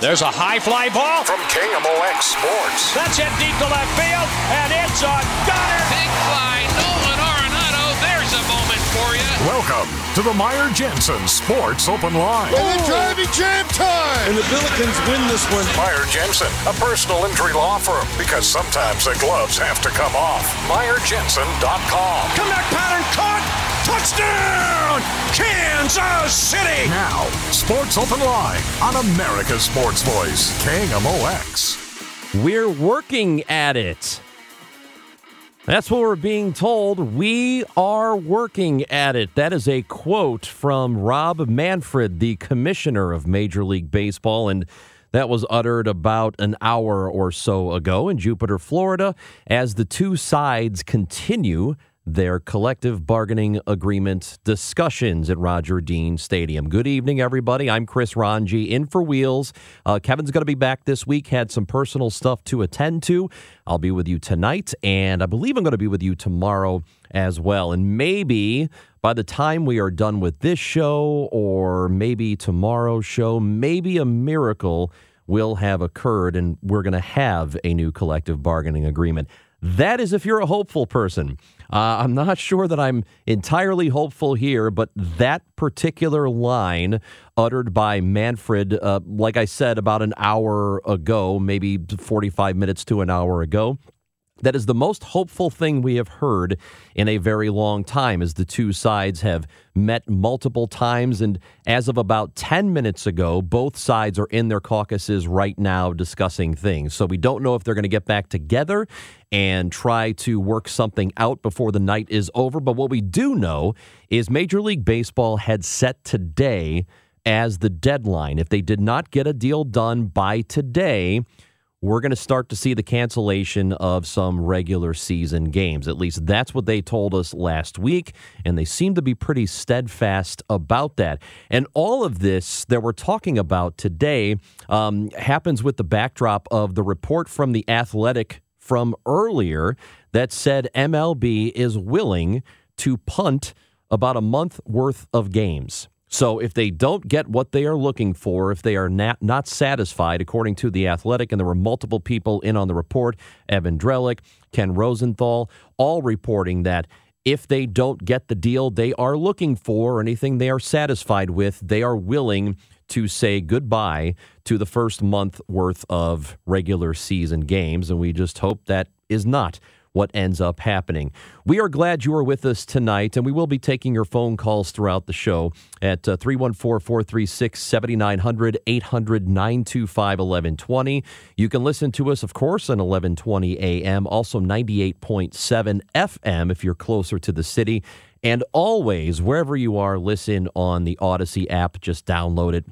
There's a high fly ball from KMOX Sports. That's hit deep to left field, and it's a gunner. Big fly, Nolan Arenado. There's a moment for you. Welcome to the Meyer Jensen Sports Open Line. And the driving jam time. And the Billikens win this one. Meyer Jensen, a personal injury law firm, because sometimes the gloves have to come off. MeyerJensen.com. Comeback pattern caught. Touchdown, Kansas City! Now, Sports Open Line on America's Sports Voice, KMOX. We're working at it. That's what we're being told. We are working at it. That is a quote from Rob Manfred, the commissioner of Major League Baseball. And that was uttered about an hour or so ago in Jupiter, Florida, as the two sides continue their collective bargaining agreement discussions at Roger Dean Stadium. Good evening, everybody. I'm Chris Rongey in for Wheels. Uh, Kevin's going to be back this week, had some personal stuff to attend to. I'll be with you tonight, and I believe I'm going to be with you tomorrow as well. And maybe by the time we are done with this show, or maybe tomorrow's show, maybe a miracle will have occurred, and we're going to have a new collective bargaining agreement. That is if you're a hopeful person. Uh, I'm not sure that I'm entirely hopeful here, but that particular line uttered by Manfred, uh, like I said, about an hour ago, maybe 45 minutes to an hour ago, that is the most hopeful thing we have heard in a very long time as the two sides have met multiple times. And as of about 10 minutes ago both sides are in their caucuses right now discussing things. So we don't know if they're going to get back together and try to work something out before the night is over. But what we do know is major league baseball had set today as the deadline. If they did not get a deal done by today we're going to start to see the cancellation of some regular season games. At least that's what they told us last week, and they seem to be pretty steadfast about that. And all of this that we're talking about today um, happens with the backdrop of the report from The Athletic from earlier that said MLB is willing to punt about a month worth of games. So if they don't get what they are looking for, if they are not, not satisfied, according to The Athletic, and there were multiple people in on the report, Evan Drellich, Ken Rosenthal, all reporting that if they don't get the deal they are looking for or anything they are satisfied with, they are willing to say goodbye to the first month worth of regular season games. And we just hope that is not what ends up happening. We are glad you are with us tonight, and we will be taking your phone calls throughout the show at uh, 314 436 7900 800 925 1120. You can listen to us, of course, on 1120 a.m., also 98.7 FM if you're closer to the city. And always, wherever you are, listen on the Audacy app. Just download it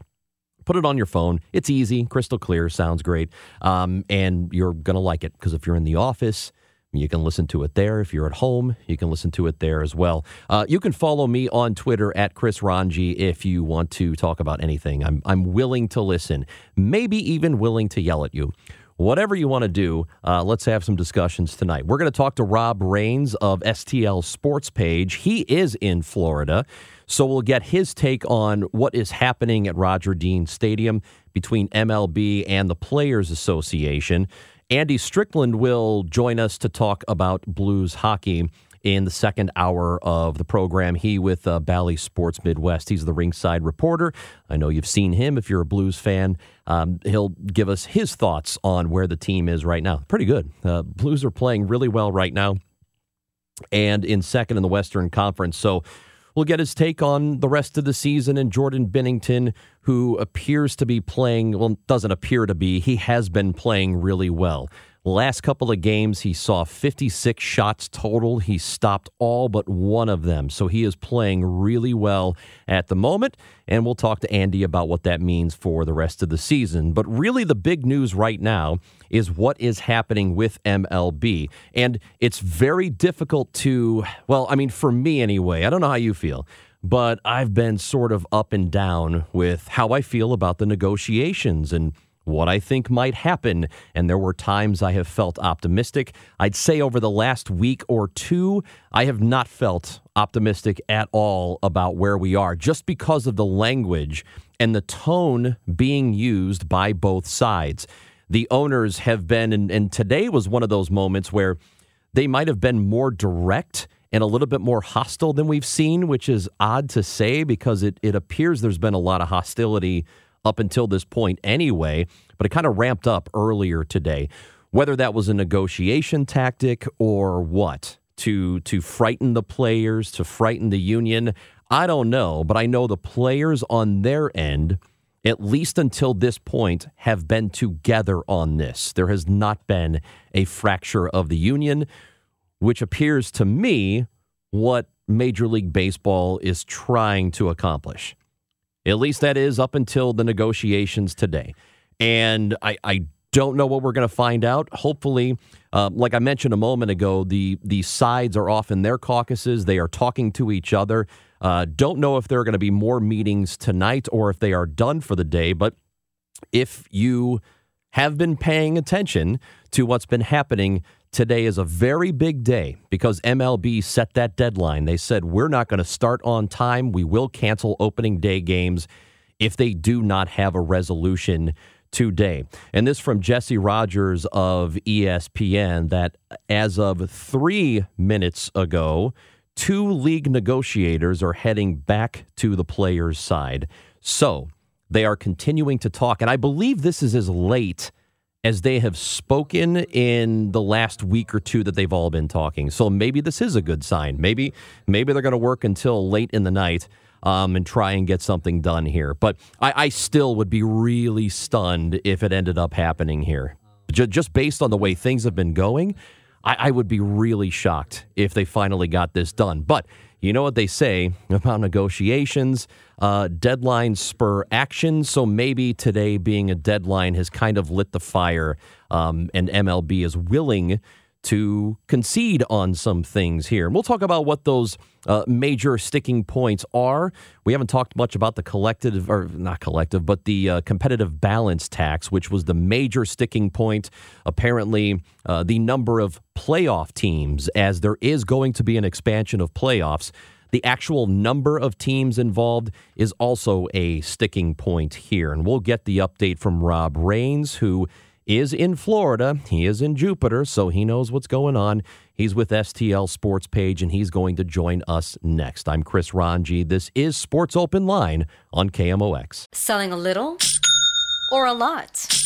put it on your phone. It's easy, crystal clear, sounds great. Um, and you're going to like it because if you're in the office, you can listen to it there. If you're at home, you can listen to it there as well. Uh, you can follow me on Twitter at Chris Rongey if you want to talk about anything. I'm, I'm willing to listen, maybe even willing to yell at you. Whatever you want to do, uh, let's have some discussions tonight. We're going to talk to Rob Rains of STL Sports Page. He is in Florida, so we'll get his take on what is happening at Roger Dean Stadium between MLB and the Players Association. Andy Strickland will join us to talk about Blues hockey in the second hour of the program. He with uh, Bally Sports Midwest. He's the ringside reporter. I know you've seen him if you're a Blues fan. Um, he'll give us his thoughts on where the team is right now. Pretty good. Uh, Blues are playing really well right now and in second in the Western Conference. So We'll get his take on the rest of the season and Jordan Binnington, who appears to be playing, well, doesn't appear to be, he has been playing really well. Last couple of games, he saw 56 shots total. He stopped all but one of them. So he is playing really well at the moment. And we'll talk to Andy about what that means for the rest of the season. But really, the big news right now is what is happening with MLB. And it's very difficult to, well, I mean, for me anyway, I don't know how you feel but I've been sort of up and down with how I feel about the negotiations and what I think might happen. And there were times I have felt optimistic. I'd say over the last week or two, I have not felt optimistic at all about where we are just because of the language and the tone being used by both sides. The owners have been, and, and today was one of those moments where they might have been more direct and a little bit more hostile than we've seen, which is odd to say because it, it appears there's been a lot of hostility up until this point anyway, but it kind of ramped up earlier today. Whether that was a negotiation tactic or what, to to frighten the players, to frighten the union, I don't know, but I know the players on their end at least until this point, have been together on this. There has not been a fracture of the union, which appears to me what Major League Baseball is trying to accomplish. At least that is up until the negotiations today. And I, I don't know what we're going to find out. Hopefully, uh, like I mentioned a moment ago, the the sides are off in their caucuses. They are talking to each other. Uh, don't know if there are going to be more meetings tonight or if they are done for the day. But if you have been paying attention to what's been happening today is a very big day because MLB set that deadline. They said, we're not going to start on time. We will cancel opening day games if they do not have a resolution today. And this from Jesse Rogers of ESPN that as of three minutes ago, two league negotiators are heading back to the players' side. So they are continuing to talk. And I believe this is as late as they have spoken in the last week or two that they've all been talking. So maybe this is a good sign. Maybe maybe they're going to work until late in the night um, and try and get something done here. But I, I, still would be really stunned if it ended up happening here. Just based on the way things have been going, I, I would be really shocked if they finally got this done. But you know what they say about negotiations uh, deadlines spur action. So maybe today being a deadline has kind of lit the fire, um, and MLB is willing to concede on some things here. And we'll talk about what those uh, major sticking points are. We haven't talked much about the collective, or not collective, but the uh, competitive balance tax, which was the major sticking point. Apparently, uh, the number of playoff teams, as there is going to be an expansion of playoffs. The actual number of teams involved is also a sticking point here. And we'll get the update from Rob Rains, who is in Florida. He is in Jupiter, so he knows what's going on. He's with STL Sports Page, and he's going to join us next. I'm Chris Rongey. This is Sports Open Line on KMOX. Selling a little or a lot?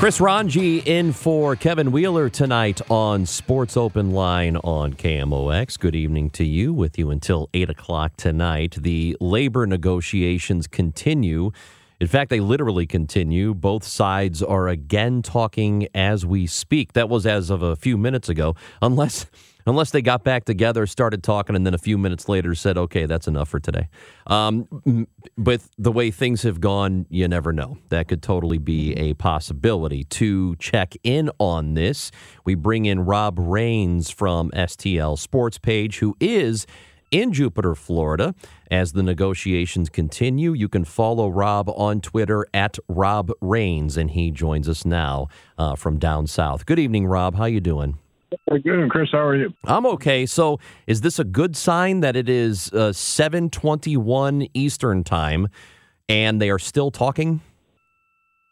Chris Rongey in for Kevin Wheeler tonight on Sports Open Line on KMOX. Good evening to you. With you until 8 o'clock tonight. The labor negotiations continue. In fact, they literally continue. Both sides are again talking as we speak. That was as of a few minutes ago, unless unless they got back together, started talking, and then a few minutes later said, "Okay, that's enough for today." Um, with the way things have gone, you never know. That could totally be a possibility. To check in on this, we bring in Rob Rains from STL Sports Page, who is in Jupiter, Florida. As the negotiations continue, you can follow Rob on Twitter at Rob Rains, and he joins us now uh, from down south. Good evening, Rob. How you doing? Good, Chris. How are you? I'm okay. So, is this a good sign that it is uh, 7:21 Eastern time, and they are still talking?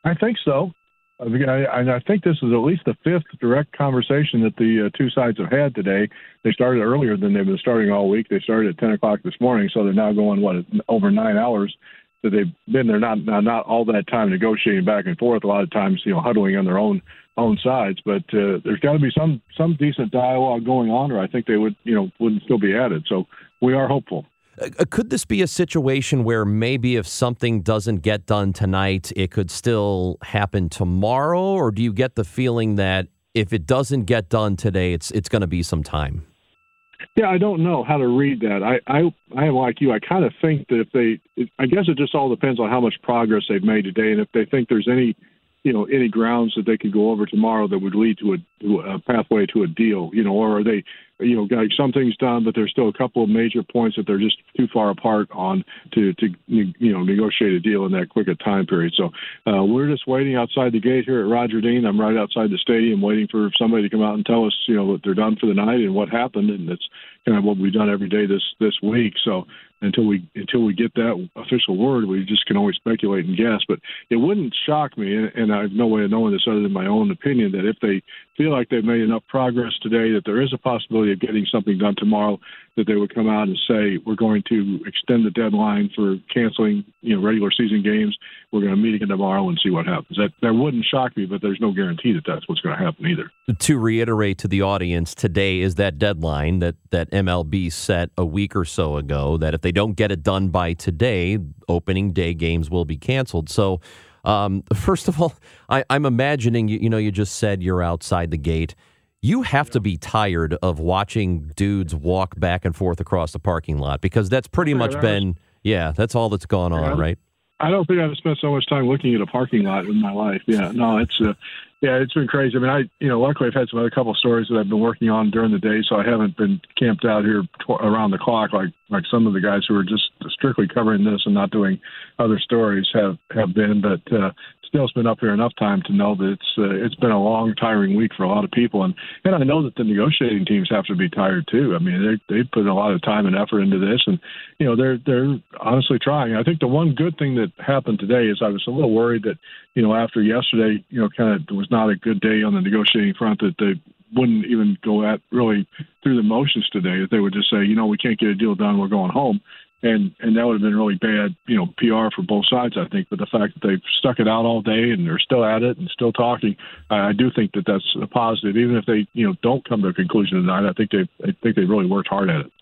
I think so. I, I think this is at least the fifth direct conversation that the uh, two sides have had today. They started earlier than they've been starting all week. They started at 10 o'clock this morning, so they're now going what over nine hours that they've been there. Not not, not all that time negotiating back and forth. A lot of times, you know, huddling on their own own sides. But uh, there's got to be some some decent dialogue going on, or I think they would you know wouldn't still be added. So we are hopeful. Uh, could this be a situation where maybe if something doesn't get done tonight, it could still happen tomorrow? Or do you get the feeling that if it doesn't get done today, it's it's going to be some time? Yeah, I don't know how to read that. I I I am like you. I kind of think that if they, I guess it just all depends on how much progress they've made today, and if they think there's any you know any grounds that they could go over tomorrow that would lead to a, to a pathway to a deal you know or are they you know like something's done but there's still a couple of major points that they're just too far apart on to to you know negotiate a deal in that quick a time period. So uh, we're just waiting outside the gate here at Roger Dean. I'm right outside the stadium waiting for somebody to come out and tell us you know that they're done for the night and what happened. And it's kind of what we've done every day this this week. So until we until we get that official word, we just can only speculate and guess. But it wouldn't shock me, and I have no way of knowing this other than my own opinion, that if they feel like they've made enough progress today, that there is a possibility of getting something done tomorrow, that they would come out and say we're going to extend the deadline for canceling you know regular season games. We're going to meet again tomorrow and see what happens. That that wouldn't shock me, but there's no guarantee that that's what's going to happen either. To reiterate to the audience, today is that deadline that that MLB set a week or so ago. That if they don't get it done by today, opening day games will be canceled. So. Um, first of all, I, I'm imagining you, you know you just said you're outside the gate. You have to be tired of watching dudes walk back and forth across the parking lot because that's pretty much been yeah that's all that's gone on right? I don't think i've spent so much time looking at a parking lot in my life. Yeah no it's uh, yeah it's been crazy. I mean i you know luckily i've had some other couple of stories that i've been working on during the day so i haven't been camped out here around the clock like like some of the guys who are just strictly covering this and not doing other stories have have been but uh Still, been up here enough time to know that it's uh, it's been a long, tiring week for a lot of people, and and I know that the negotiating teams have to be tired too. I mean, they they put a lot of time and effort into this, and you know they're they're honestly trying. I think the one good thing that happened today is I was a little worried that you know after yesterday, you know, kind of was not a good day on the negotiating front that they wouldn't even go at really through the motions today. If they would just say, you know, we can't get a deal done, we're going home and and that would have been really bad, you know, PR for both sides, I think. But the fact that they've stuck it out all day and they're still at it and still talking, I, I do think that that's a positive. Even if they, you know, don't come to a conclusion tonight, I think they, I think they really worked hard at it.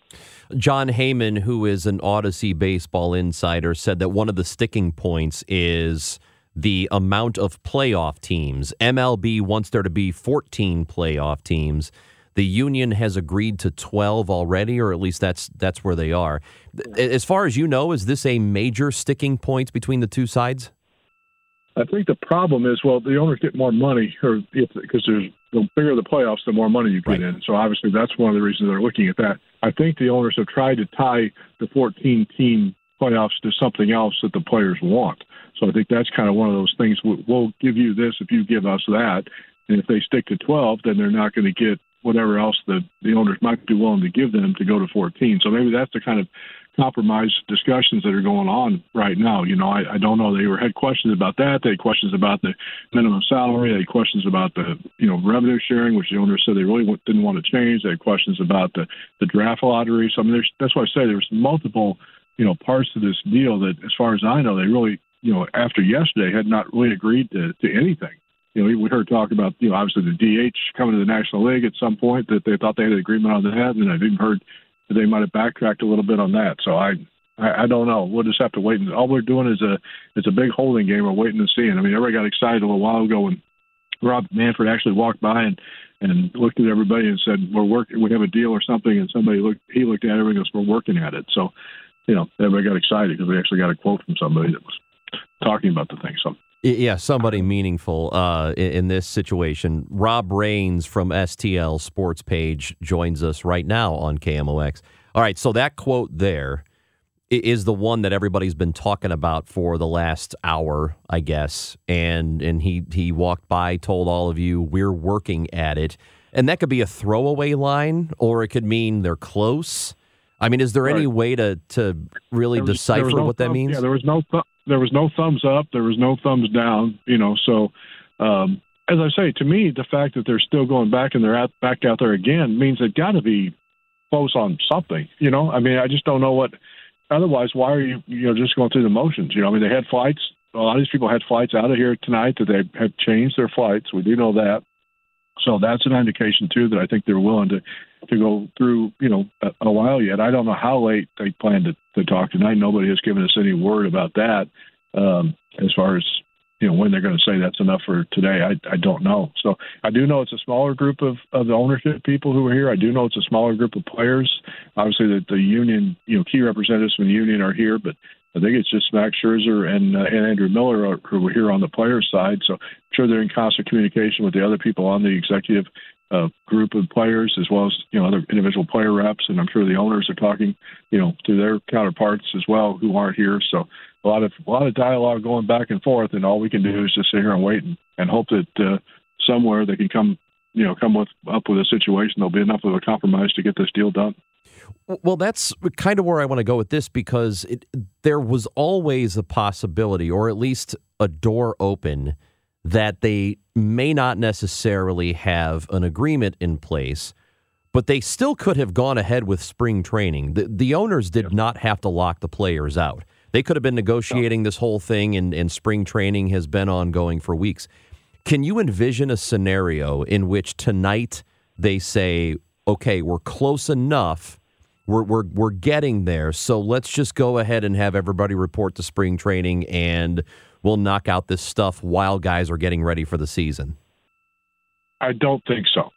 Jon Heyman, who is an Audacy baseball insider, said that one of the sticking points is the amount of playoff teams. MLB wants there to be 14 playoff teams. The union has agreed to 12 already, or at least that's that's where they are. As far as you know, is this a major sticking point between the two sides? I think the problem is, well, the owners get more money, or because there's the bigger the playoffs, the more money you get right. in. So obviously, that's one of the reasons they're looking at that. I think the owners have tried to tie the 14 team playoffs to something else that the players want. So I think that's kind of one of those things. We'll give you this if you give us that, and if they stick to 12, then they're not going to get whatever else the the owners might be willing to give them to go to 14. So maybe that's the kind of compromise discussions that are going on right now. You know, I, I don't know. They were had questions about that. They had questions about the minimum salary. They had questions about the you know revenue sharing, which the owners said they really didn't want to change. They had questions about the the draft lottery. So I mean, there's, that's why I say there's multiple you know parts to this deal that, as far as I know, they really you know after yesterday had not really agreed to to anything you know, we heard talk about, you know, obviously the DH coming to the National League at some point that they thought they had an agreement on that, and I've even heard that they might have backtracked a little bit on that. So I, I, I don't know. We'll just have to wait. And all we're doing is a it's a big holding game. We're waiting to see. And I mean, everybody got excited a little while ago when Rob Manfred actually walked by and and looked at everybody and said, "We're working. We have a deal or something." And somebody looked. He looked at everybody and goes, "We're working at it." So, you know, everybody got excited because we actually got a quote from somebody that was talking about the thing. So. Yeah, somebody meaningful uh, in, this situation. Rob Rains from STL Sports Page joins us right now on KMOX. All right, so that quote there is the one that everybody's been talking about for the last hour, I guess. And and he he walked by, told all of you we're working at it, and that could be a throwaway line, or it could mean they're close. I mean, is there right. any way to to really was, decipher no what that means? Yeah, there was no th- there was no thumbs up, there was no thumbs down. You know, so um, as I say, to me, the fact that they're still going back and they're out, back out there again means they've got to be close on something. You know, I mean, I just don't know what. Otherwise, why are you you know just going through the motions? You know, I mean, they had flights. A lot of these people had flights out of here tonight that they have changed their flights. We do know that. So that's an indication too that I think they're willing to to go through, you know, a, a while yet. I don't know how late they plan to, to talk tonight. Nobody has given us any word about that. Um, as far as you know when they're going to say that's enough for today, I, I don't know. So I do know it's a smaller group of, of the ownership people who are here. I do know it's a smaller group of players. Obviously, that the union, you know, key representatives from the union are here, but I think it's just Max Scherzer and uh, and Andrew Miller who are here on the players' side. So I'm sure they're in constant communication with the other people on the executive uh, group of players as well as you know other individual player reps, and I'm sure the owners are talking you know to their counterparts as well who aren't here. So a lot of a lot of dialogue going back and forth, and all we can do is just sit here and wait and, and hope that uh, somewhere they can come you know come with up with a situation there'll be enough of a compromise to get this deal done. Well, that's kind of where I want to go with this because it, there was always a possibility, or at least a door open that they may not necessarily have an agreement in place, but they still could have gone ahead with spring training. The, the owners did not have to lock the players out. They could have been negotiating this whole thing, and, and spring training has been ongoing for weeks. Can you envision a scenario in which tonight they say, okay, we're close enough, we're, we're, we're getting there, so let's just go ahead and have everybody report to spring training and will knock out this stuff while guys are getting ready for the season? I don't think so.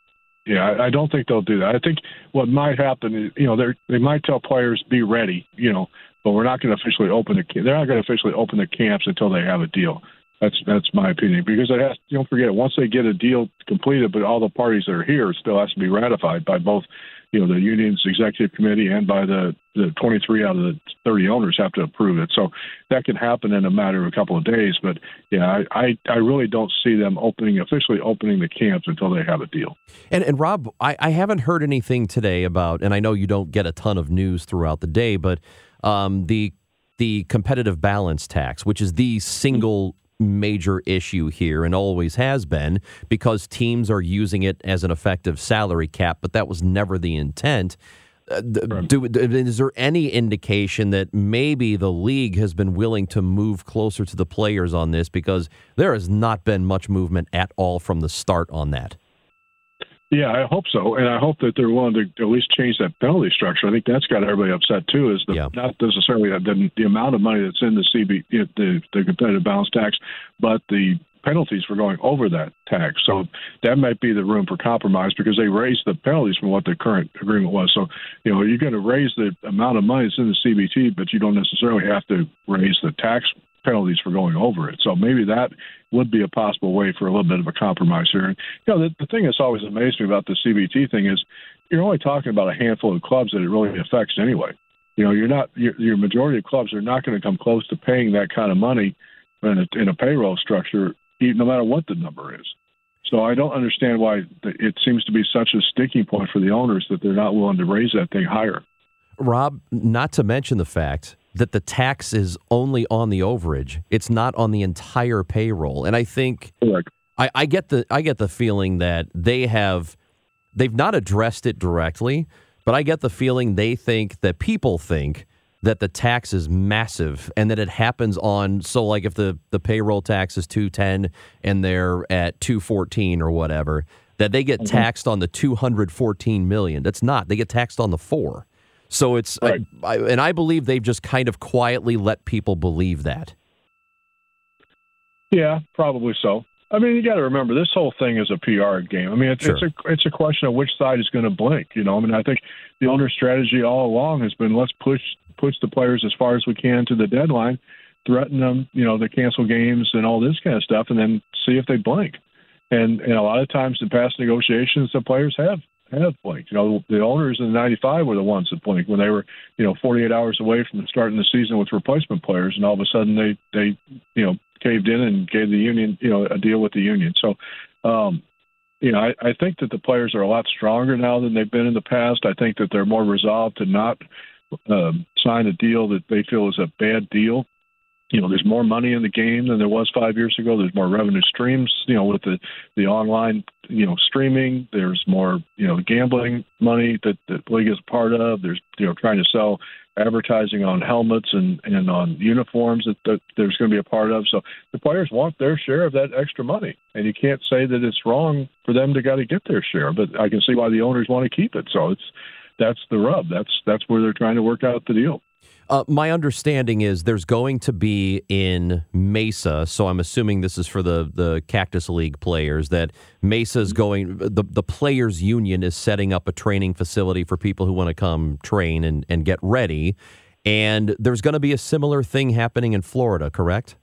Yeah, I, I don't think they'll do that. I think what might happen is, you know, they they might tell players be ready, you know, but we're not going to officially open the they're not going to officially open the camps until they have a deal. That's that's my opinion because it has. Don't forget once they get a deal completed, but all the parties that are here still has to be ratified by both you know the union's executive committee and by the the 23 out of the 30 owners have to approve it. So that can happen in a matter of a couple of days. But yeah, I I, I really don't see them opening officially opening the camps until they have a deal. And and Rob, I, I haven't heard anything today about, and I know you don't get a ton of news throughout the day, but um, the the competitive balance tax, which is the single major issue here and always has been because teams are using it as an effective salary cap, but that was never the intent. Uh, do, is there any indication that maybe the league has been willing to move closer to the players on this because there has not been much movement at all from the start on that? Yeah, I hope so, and I hope that they're willing to at least change that penalty structure. I think that's got everybody upset too. Is the, yeah. not necessarily the, the amount of money that's in the CB, the, the competitive balance tax, but the penalties for going over that tax. So that might be the room for compromise because they raised the penalties from what the current agreement was. So, you know, you're going to raise the amount of money that's in the CBT, but you don't necessarily have to raise the tax penalties for going over it. So maybe that would be a possible way for a little bit of a compromise here. And you know, the, the thing that's always amazed me about the CBT thing is you're only talking about a handful of clubs that it really affects anyway. You know, you're not your, your majority of clubs are not going to come close to paying that kind of money in a, in a payroll structure, even no matter what the number is. So I don't understand why it seems to be such a sticking point for the owners that they're not willing to raise that thing higher. Rob, not to mention the fact that the tax is only on the overage; it's not on the entire payroll. And I think. I, I get the I get the feeling that they have they've not addressed it directly, but I get the feeling they think that people think that the tax is massive and that it happens on so like if the the payroll tax is 210 and they're at 214 or whatever that they get mm-hmm. taxed on the 214 million that's not they get taxed on the 4 so it's right. I, I, and I believe they've just kind of quietly let people believe that yeah probably so I mean, you got to remember this whole thing is a PR game. I mean, it's, sure. it's a it's a question of which side is going to blink. You know, I mean, I think the owner's strategy all along has been let's push push the players as far as we can to the deadline, threaten them, you know, to cancel games and all this kind of stuff, and then see if they blink. And and a lot of times in past negotiations, the players have have blinked. You know, the owners in '95 were the ones that blinked when they were, you know, 48 hours away from starting the season with replacement players, and all of a sudden they they you know caved in and gave the union, you know, a deal with the union. So, um, you know, I, I think that the players are a lot stronger now than they've been in the past. I think that they're more resolved to not um, sign a deal that they feel is a bad deal. You know, there's more money in the game than there was five years ago. There's more revenue streams. You know, with the the online, you know, streaming. There's more, you know, gambling money that the league is a part of. There's, you know, trying to sell advertising on helmets and and on uniforms that, that there's going to be a part of. So the players want their share of that extra money, and you can't say that it's wrong for them to got to get their share. But I can see why the owners want to keep it. So it's that's the rub. That's that's where they're trying to work out the deal. Uh, my understanding is there's going to be in Mesa, so I'm assuming this is for the the Cactus League players that Mesa is going. The the players union is setting up a training facility for people who want to come train and and get ready. And there's going to be a similar thing happening in Florida, correct?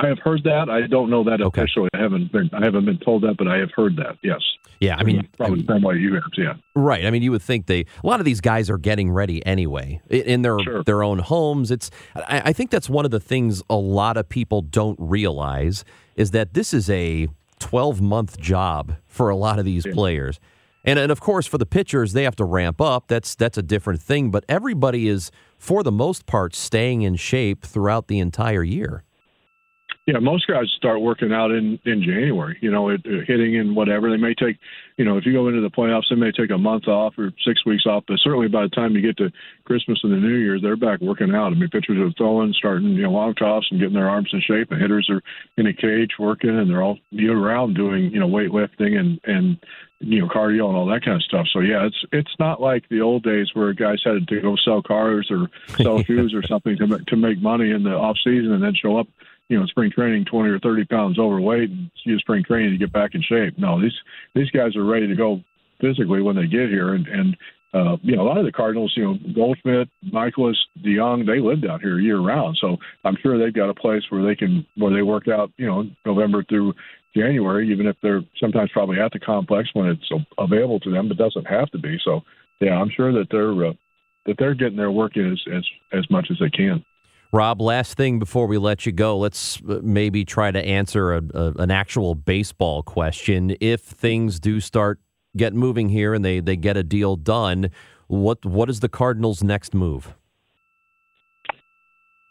I have heard that. I don't know that okay. officially. I haven't been I haven't been told that, but I have heard that. Yes. Yeah, I mean, probably same way you have. Yeah. Right. I mean, you would think they a lot of these guys are getting ready anyway in their sure. their own homes. It's I, I think that's one of the things a lot of people don't realize is that this is a 12 month job for a lot of these yeah. players. And and of course for the pitchers they have to ramp up. That's that's a different thing, but everybody is for the most part staying in shape throughout the entire year. Yeah, most guys start working out in in January. You know, it, it, hitting and whatever. They may take, you know, if you go into the playoffs, they may take a month off or six weeks off. But certainly by the time you get to Christmas and the New Year, they're back working out. I mean, pitchers are throwing, starting, you know, long toss and getting their arms in shape. And hitters are in a cage working, and they're all year round doing, you know, weightlifting and and you know cardio and all that kind of stuff. So yeah, it's it's not like the old days where guys had to go sell cars or sell shoes or something to to make money in the off season and then show up you know, spring training 20 or 30 pounds overweight and use spring training to get back in shape. No, these these guys are ready to go physically when they get here. And, and uh, you know, a lot of the Cardinals, you know, Goldschmidt, Mikolas, DeJong, they lived out here year round. So I'm sure they've got a place where they can, where they work out, you know, November through January, even if they're sometimes probably at the complex when it's available to them, but doesn't have to be. So, yeah, I'm sure that they're, uh, that they're getting their work in as, as, as much as they can. Rob, last thing before we let you go, let's uh, maybe try to answer a, a, an actual baseball question. If things do start get moving here and they, they get a deal done, what what is the Cardinals' next move?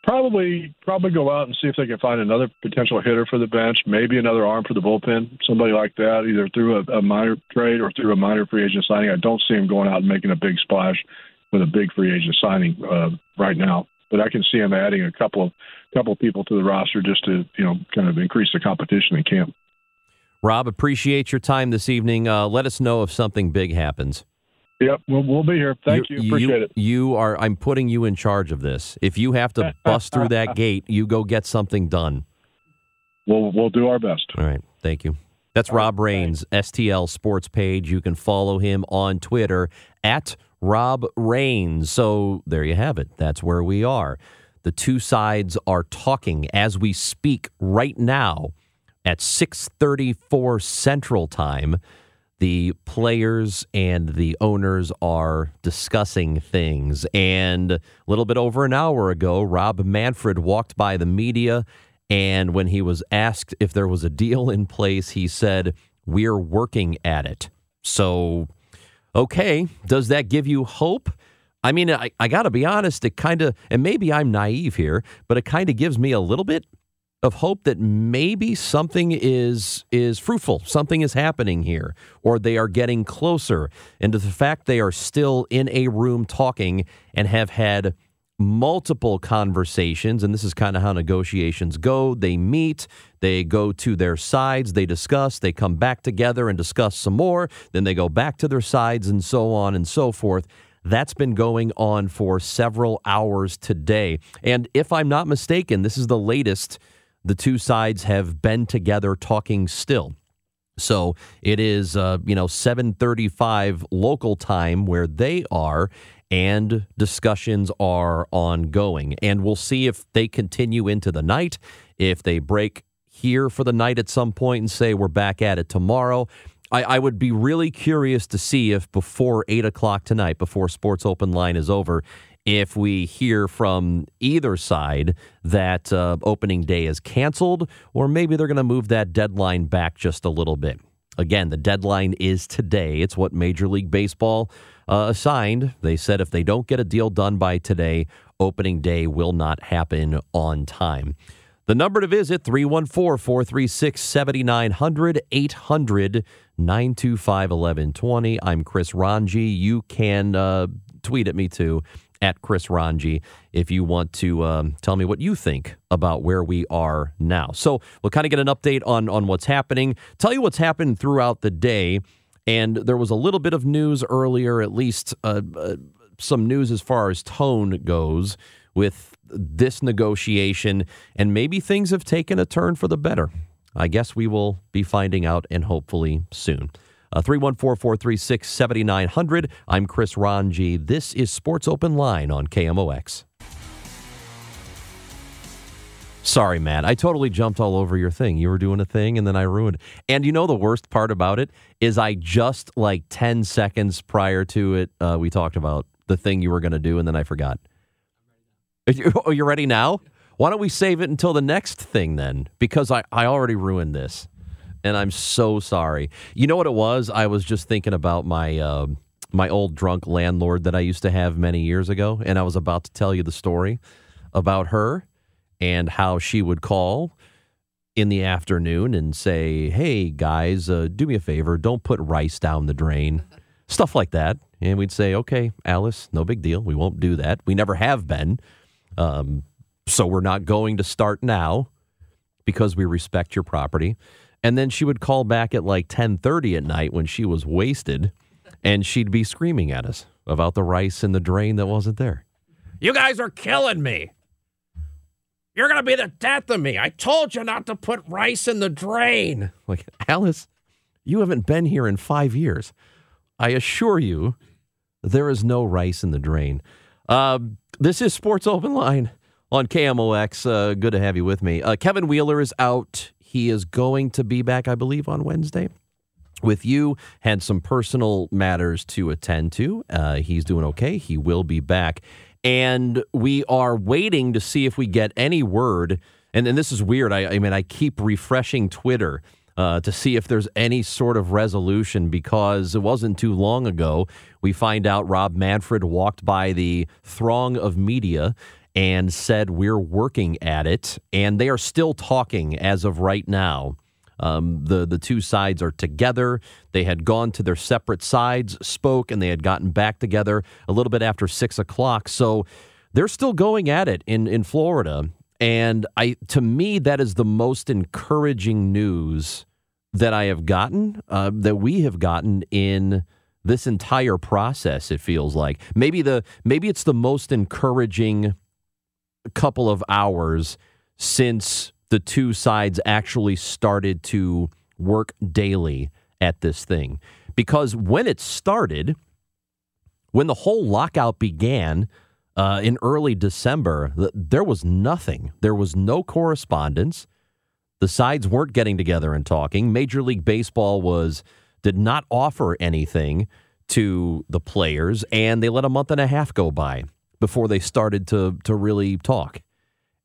Probably, probably go out and see if they can find another potential hitter for the bench, maybe another arm for the bullpen, somebody like that, either through a, a minor trade or through a minor free agent signing. I don't see him going out and making a big splash with a big free agent signing uh, right now but I can see him adding a couple of couple of people to the roster just to you know kind of increase the competition in camp. Rob, appreciate your time this evening. Uh, let us know if something big happens. Yep, we'll, we'll be here. Thank you. you. Appreciate you, it. You are. I'm putting you in charge of this. If you have to bust through that gate, you go get something done. We'll we'll do our best. All right. Thank you. That's All Rob right, Rains, STL Sports page. You can follow him on Twitter at Rob Rains. So there you have it. That's where we are. The two sides are talking as we speak right now at 6:34 Central Time. the players and the owners are discussing things. And a little bit over an hour ago, Rob Manfred walked by the media. And when he was asked if there was a deal in place, he said, We're working at it. So, okay, does that give you hope? I mean, I, I got to be honest, it kind of, and maybe I'm naive here, but it kind of gives me a little bit of hope that maybe something is is fruitful, something is happening here, or they are getting closer. And to the fact they are still in a room talking and have had multiple conversations, and this is kind of how negotiations go. They meet, they go to their sides, they discuss, they come back together and discuss some more, then they go back to their sides, and so on and so forth. That's been going on for several hours today. And if I'm not mistaken, this is the latest the two sides have been together talking still. So it is, uh, you know, 7:35 local time where they are, and discussions are ongoing. And we'll see if they continue into the night, if they break here for the night at some point and say we're back at it tomorrow. I, I would be really curious to see if before eight o'clock tonight, before Sports Open Line is over, if we hear from either side that uh, opening day is canceled, or maybe they're going to move that deadline back just a little bit. Again, the deadline is today. It's what Major League Baseball uh, assigned. They said if they don't get a deal done by today, opening day will not happen on time. The number to visit 314 436 7900 800 925 1120. I'm Chris Rongey. You can uh, tweet at me too at Chris Rongey if you want to um, tell me what you think about where we are now. So we'll kind of get an update on on what's happening. Tell you what's happened throughout the day. And there was a little bit of news earlier, at least uh, uh, some news as far as tone goes with this negotiation, and maybe things have taken a turn for the better. I guess we will be finding out, and hopefully soon. Uh, 314 436 7900. I'm Chris Rongey. This is Sports Open Line on KMOX. Sorry, Matt. I totally jumped all over your thing. You were doing a thing and then I ruined it. And you know the worst part about it is I just like 10 seconds prior to it, uh, we talked about the thing you were going to do and then I forgot. Are you're ready now? Why don't we save it until the next thing then? Because I, I already ruined this and I'm so sorry. You know what it was? I was just thinking about my uh, my old drunk landlord that I used to have many years ago, and I was about to tell you the story about her and how she would call in the afternoon and say, "Hey guys, uh, do me a favor, don't put rice down the drain." Stuff like that. And we'd say, okay, Alice, no big deal. We won't do that. We never have been. Um, so we're not going to start now because we respect your property. And then she would call back at like 10:30 at night when she was wasted and she'd be screaming at us about the rice in the drain that wasn't there. You guys are killing me. You're going to be the death of me. I told you not to put rice in the drain. Like, Alice, you haven't been here in 5 years. I assure you there is no rice in the drain. Uh, this is Sports Open Line on KMOX. Uh, good to have you with me. Uh, Kevin Wheeler is out he is going to be back, I believe, on Wednesday with you. Had some personal matters to attend to. Uh, he's doing okay. He will be back. And we are waiting to see if we get any word. And, and this is weird. I, I mean, I keep refreshing Twitter. Uh, to see if there's any sort of resolution because it wasn't too long ago we find out Rob Manfred walked by the throng of media and said, We're working at it. And they are still talking as of right now. Um, the the two sides are together. They had gone to their separate sides, spoke, and they had gotten back together a little bit after six o'clock. So they're still going at it in in Florida. And I, to me, that is the most encouraging news that I have gotten, uh, that we have gotten in this entire process. It feels like maybe the maybe it's the most encouraging couple of hours since the two sides actually started to work daily at this thing. Because when it started, when the whole lockout began uh, in early December, th- there was nothing. There was no correspondence. The sides weren't getting together and talking. Major League Baseball was did not offer anything to the players, and they let a month and a half go by before they started to to really talk.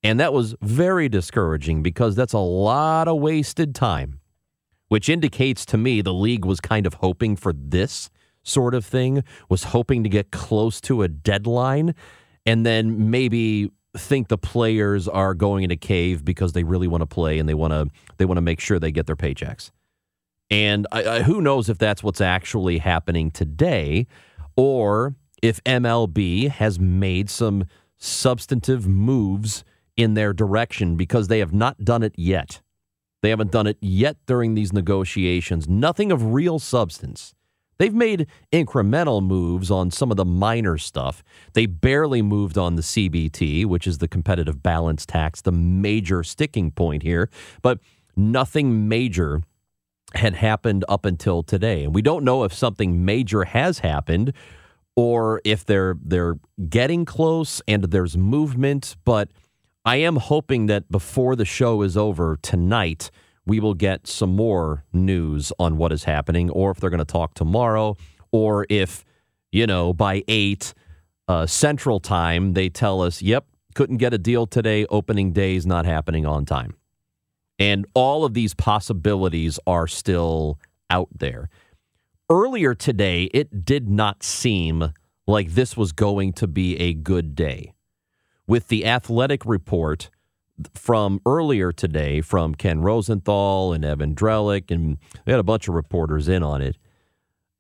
And that was very discouraging because that's a lot of wasted time, which indicates to me the league was kind of hoping for this sort of thing, was hoping to get close to a deadline and then maybe think the players are going into cave because they really want to play and they want to they want to make sure they get their paychecks. And I, I, who knows if that's what's actually happening today or if MLB has made some substantive moves in their direction because they have not done it yet. They haven't done it yet during these negotiations. Nothing of real substance. They've made incremental moves on some of the minor stuff. They barely moved on the CBT, which is the competitive balance tax, the major sticking point here, but nothing major had happened up until today. And we don't know if something major has happened or if they're they're getting close and there's movement, but I am hoping that before the show is over tonight, we will get some more news on what is happening, or if they're going to talk tomorrow, or if, you know, by eight uh, Central Time, they tell us, yep, couldn't get a deal today, opening day is not happening on time. And all of these possibilities are still out there. Earlier today, it did not seem like this was going to be a good day with the athletic report from earlier today from Ken Rosenthal and Evan Drellich, and they had a bunch of reporters in on it.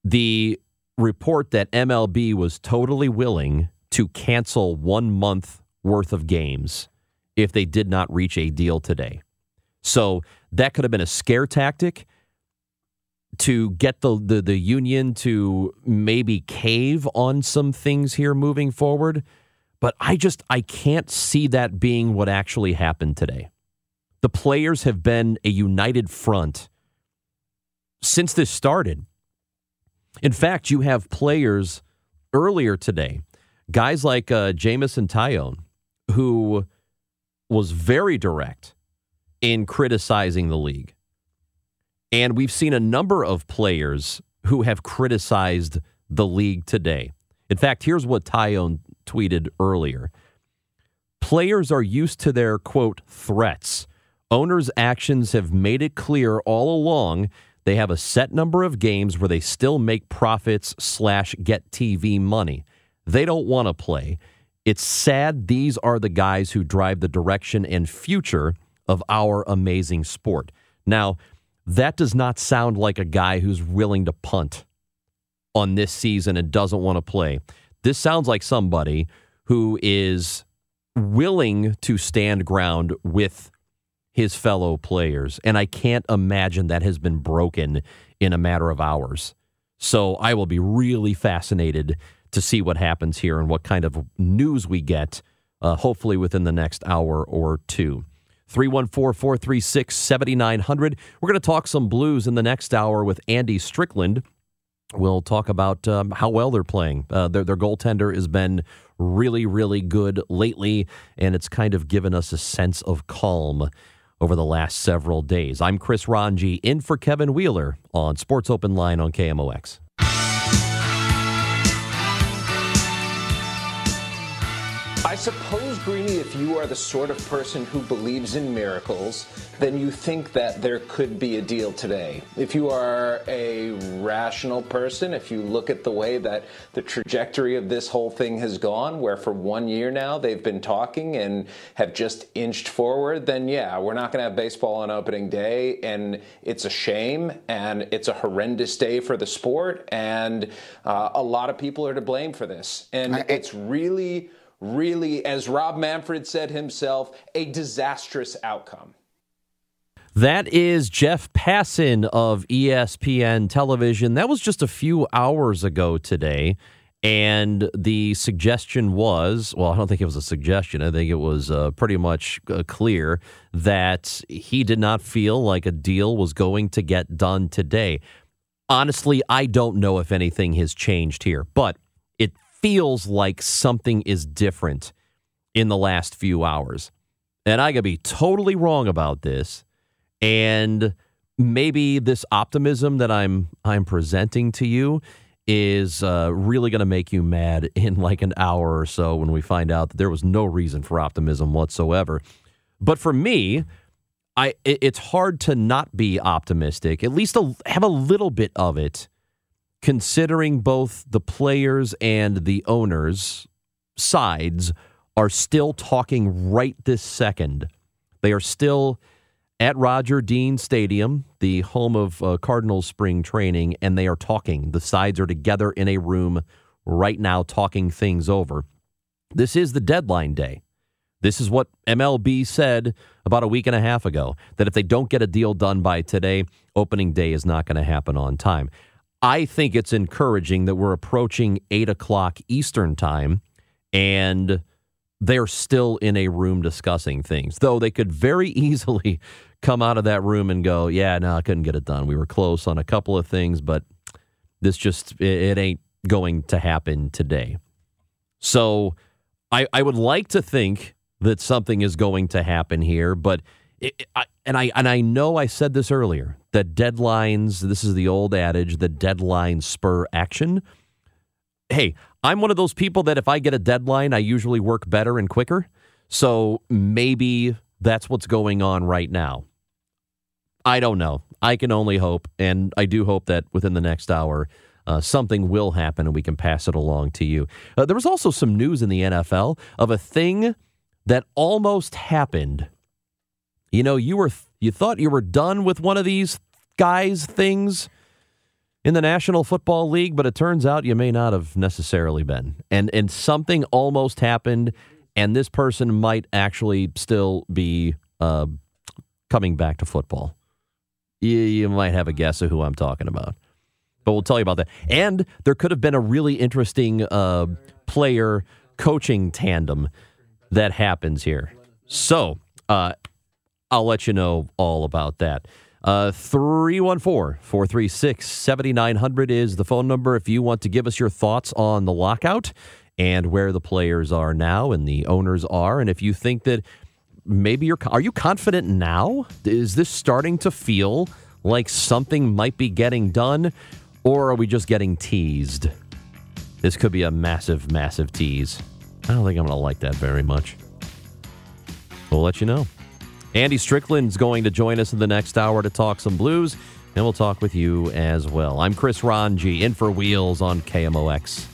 The report that MLB was totally willing to cancel one month worth of games if they did not reach a deal today. So that could have been a scare tactic to get the, the, the union to maybe cave on some things here moving forward. But I just I can't see that being what actually happened today. The players have been a united front since this started. In fact, you have players earlier today, guys like uh, Jameson Taillon, who was very direct in criticizing the league. And we've seen a number of players who have criticized the league today. In fact, here's what Taillon tweeted earlier. Players are used to their, quote, threats. Owners' actions have made it clear all along they have a set number of games where they still make profits slash get TV money. They don't want to play. It's sad these are the guys who drive the direction and future of our amazing sport. Now, that does not sound like a guy who's willing to punt on this season and doesn't want to play. This sounds like somebody who is willing to stand ground with his fellow players. And I can't imagine that has been broken in a matter of hours. So I will be really fascinated to see what happens here and what kind of news we get, uh, hopefully within the next hour or two. 314 436 7900. We're going to talk some blues in the next hour with Andy Strickland. We'll talk about um, how well they're playing. Uh, their, their goaltender has been really, really good lately, and it's kind of given us a sense of calm over the last several days. I'm Chris Rongey in for Kevin Wheeler on Sports Open Line on KMOX. I suppose, If you are the sort of person who believes in miracles, then you think that there could be a deal today. If you are a rational person, if you look at the way that the trajectory of this whole thing has gone, where for one year now they've been talking and have just inched forward, then yeah, we're not going to have baseball on opening day. And it's a shame and it's a horrendous day for the sport. And uh, a lot of people are to blame for this. And it's really really, as Rob Manfred said himself, a disastrous outcome. That is Jeff Passan of ESPN television. That was just a few hours ago today. And the suggestion was well, I don't think it was a suggestion. I think it was uh, pretty much uh, clear that he did not feel like a deal was going to get done today. Honestly, I don't know if anything has changed here, but feels like something is different in the last few hours. And I could be totally wrong about this. And maybe this optimism that I'm I'm presenting to you is uh, really going to make you mad in like an hour or so when we find out that there was no reason for optimism whatsoever. But for me, I it, it's hard to not be optimistic. At least a, have a little bit of it, considering both the players and the owners' sides are still talking right this second. They are still at Roger Dean Stadium, the home of uh, Cardinals spring training, and they are talking. The sides are together in a room right now talking things over. This is the deadline day. This is what MLB said about a week and a half ago that if they don't get a deal done by today, opening day is not going to happen on time. I think it's encouraging that we're approaching 8 o'clock Eastern time and they're still in a room discussing things, though they could very easily come out of that room and go, "Yeah, no, I couldn't get it done. We were close on a couple of things, but this just it ain't going to happen today." So, I I would like to think that something is going to happen here, but it, I, and I and I know I said this earlier that deadlines. This is the old adage: the deadline spur action. Hey, I'm one of those people that if I get a deadline, I usually work better and quicker. So maybe that's what's going on right now. I don't know. I can only hope, and I do hope that within the next hour, uh, something will happen and we can pass it along to you. Uh, there was also some news in the NFL of a thing that almost happened. You know, you were you thought you were done with one of these guys things in the National Football League, but it turns out you may not have necessarily been. And and something almost happened, and this person might actually still be uh, coming back to football. You, you might have a guess of who I'm talking about, but we'll tell you about that. And there could have been a really interesting uh, player coaching tandem that happens here. So uh, I'll let you know all about that. Uh, 314 436 7900 is the phone number if you want to give us your thoughts on the lockout and where the players are now and the owners are. And if you think that maybe you're, are you confident now? Is this starting to feel like something might be getting done? Or are we just getting teased? This could be a massive, massive tease. I don't think I'm going to like that very much. We'll let you know. Andy Strickland's going to join us in the next hour to talk some blues, and we'll talk with you as well. I'm Chris Rongey, in for Wheels on KMOX.